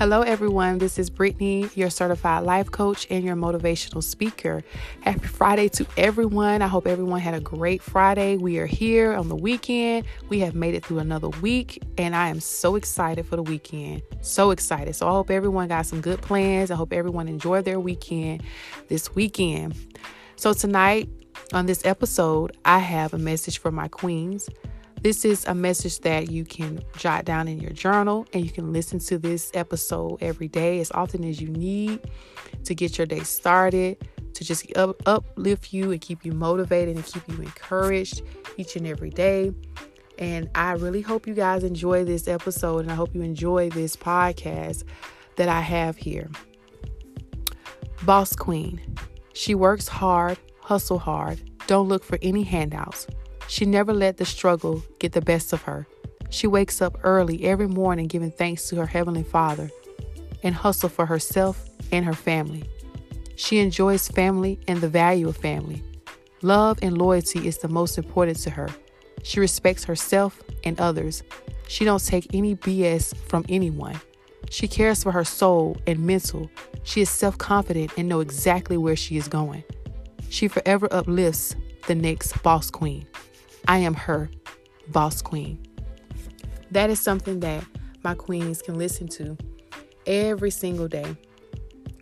Hello, everyone. This is Brittany, your certified life coach and your motivational speaker. Happy Friday to everyone. I hope everyone had a great Friday. We are here on the weekend. We have made it through another week, and I am so excited for the weekend. So excited. So, I hope everyone got some good plans. I hope everyone enjoyed their weekend this weekend. So, tonight on this episode, I have a message for my queens. This is a message that you can jot down in your journal and you can listen to this episode every day as often as you need to get your day started, to just up, uplift you and keep you motivated and keep you encouraged each and every day. And I really hope you guys enjoy this episode and I hope you enjoy this podcast that I have here. Boss Queen. She works hard, hustle hard, don't look for any handouts. She never let the struggle get the best of her. She wakes up early every morning giving thanks to her Heavenly Father and hustle for herself and her family. She enjoys family and the value of family. Love and loyalty is the most important to her. She respects herself and others. She don't take any BS from anyone. She cares for her soul and mental. She is self-confident and know exactly where she is going. She forever uplifts the next boss queen. I am her boss queen. That is something that my queens can listen to every single day,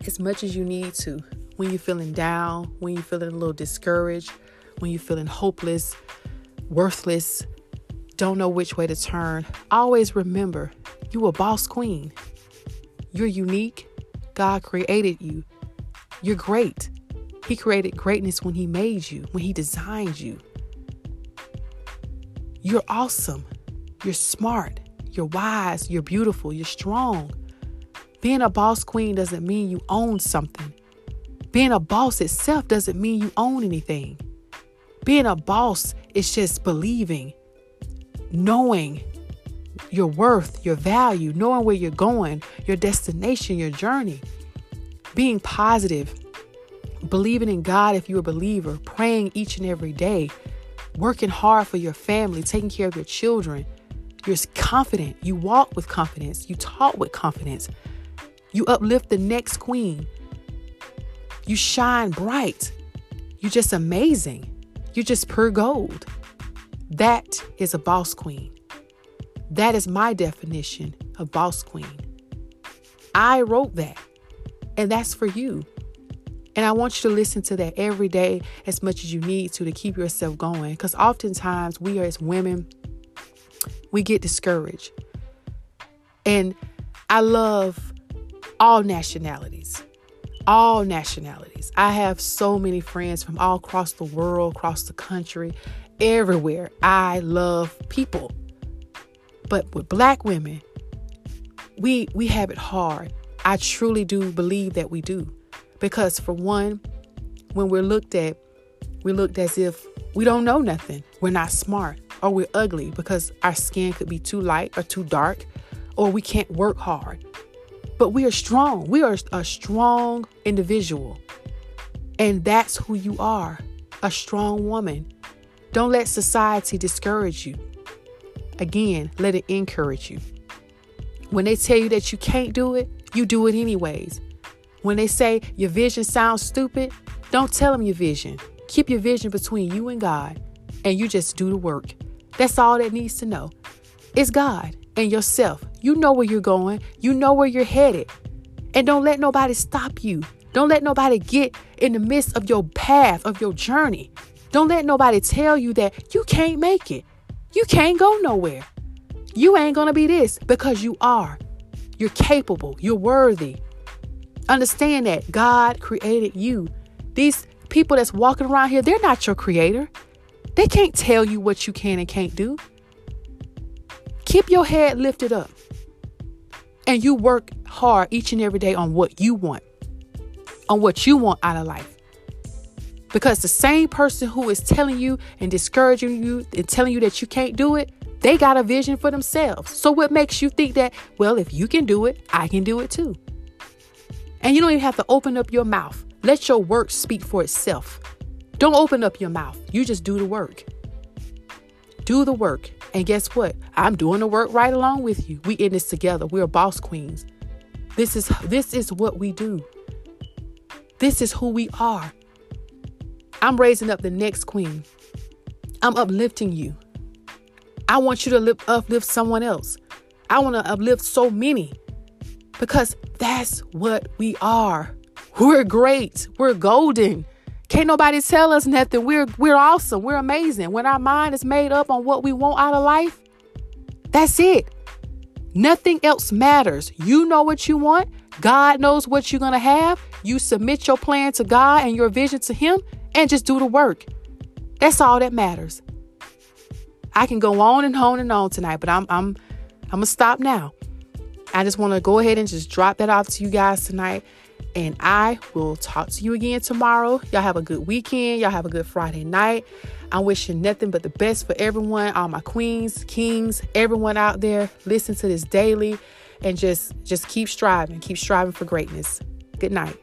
as much as you need to. When you're feeling down, when you're feeling a little discouraged, when you're feeling hopeless, worthless, don't know which way to turn, always remember you a boss queen. You're unique. God created you. You're great. He created greatness when He made you, when He designed you. You're awesome. You're smart. You're wise. You're beautiful. You're strong. Being a boss queen doesn't mean you own something. Being a boss itself doesn't mean you own anything. Being a boss is just believing, knowing your worth, your value, knowing where you're going, your destination, your journey. Being positive, believing in God if you're a believer, praying each and every day, working hard for your family, taking care of your children. You're confident. You walk with confidence. You talk with confidence. You uplift the next queen. You shine bright. You're just amazing. You're just pure gold. That is a boss queen. That is my definition of boss queen. I wrote that, and that's for you. And I want you to listen to that every day as much as you need to to keep yourself going. Because oftentimes we as women, we get discouraged. And I love all nationalities. All nationalities. I have so many friends from all across the world, across the country, everywhere. I love people. But with black women, we we have it hard. I truly do believe that we do. Because, for one, when we're looked at, we looked as if we don't know nothing. We're not smart or we're ugly because our skin could be too light or too dark or we can't work hard. But we are strong. We are a strong individual. And that's who you are a strong woman. Don't let society discourage you. Again, let it encourage you. When they tell you that you can't do it, you do it anyways. When they say your vision sounds stupid, don't tell them your vision. Keep your vision between you and God, and you just do the work. That's all that needs to know. It's God and yourself. You know where you're going, you know where you're headed. And don't let nobody stop you. Don't let nobody get in the midst of your path, of your journey. Don't let nobody tell you that you can't make it. You can't go nowhere. You ain't to be this because you are. You're capable. You're worthy. Understand that God created you. These people that's walking around here, they're not your creator. They can't tell you what you can and can't do. Keep your head lifted up. And you work hard each and every day on what you want, on what you want out of life. Because the same person who is telling you and discouraging you and telling you that you can't do it, they got a vision for themselves. So, what makes you think that, well, if you can do it, I can do it too? And you don't even have to open up your mouth. Let your work speak for itself. Don't open up your mouth. You just do the work. Do the work. And guess what? I'm doing the work right along with you. We in this together. We're boss queens. This is this is what we do. This is who we are. I'm raising up the next queen. I'm uplifting you. I want you to lift, uplift someone else. I want to uplift so many because that's what we are. We're great. We're golden. Can't nobody tell us nothing. We're we're awesome. We're amazing. When our mind is made up on what we want out of life, that's it. Nothing else matters. You know what you want. God knows what you're going to have. You submit your plan to God and your vision to him and just do the work. That's all that matters. I can go on and on and on tonight, but I'm I'm I'm going to stop now. I just want to go ahead and just drop that off to you guys tonight. And I will talk to you again tomorrow. Y'all have a good weekend. Y'all have a good Friday night. I'm wishing nothing but the best for everyone, all my queens, kings, everyone out there. Listen to this daily and just just keep striving, keep striving for greatness. Good night.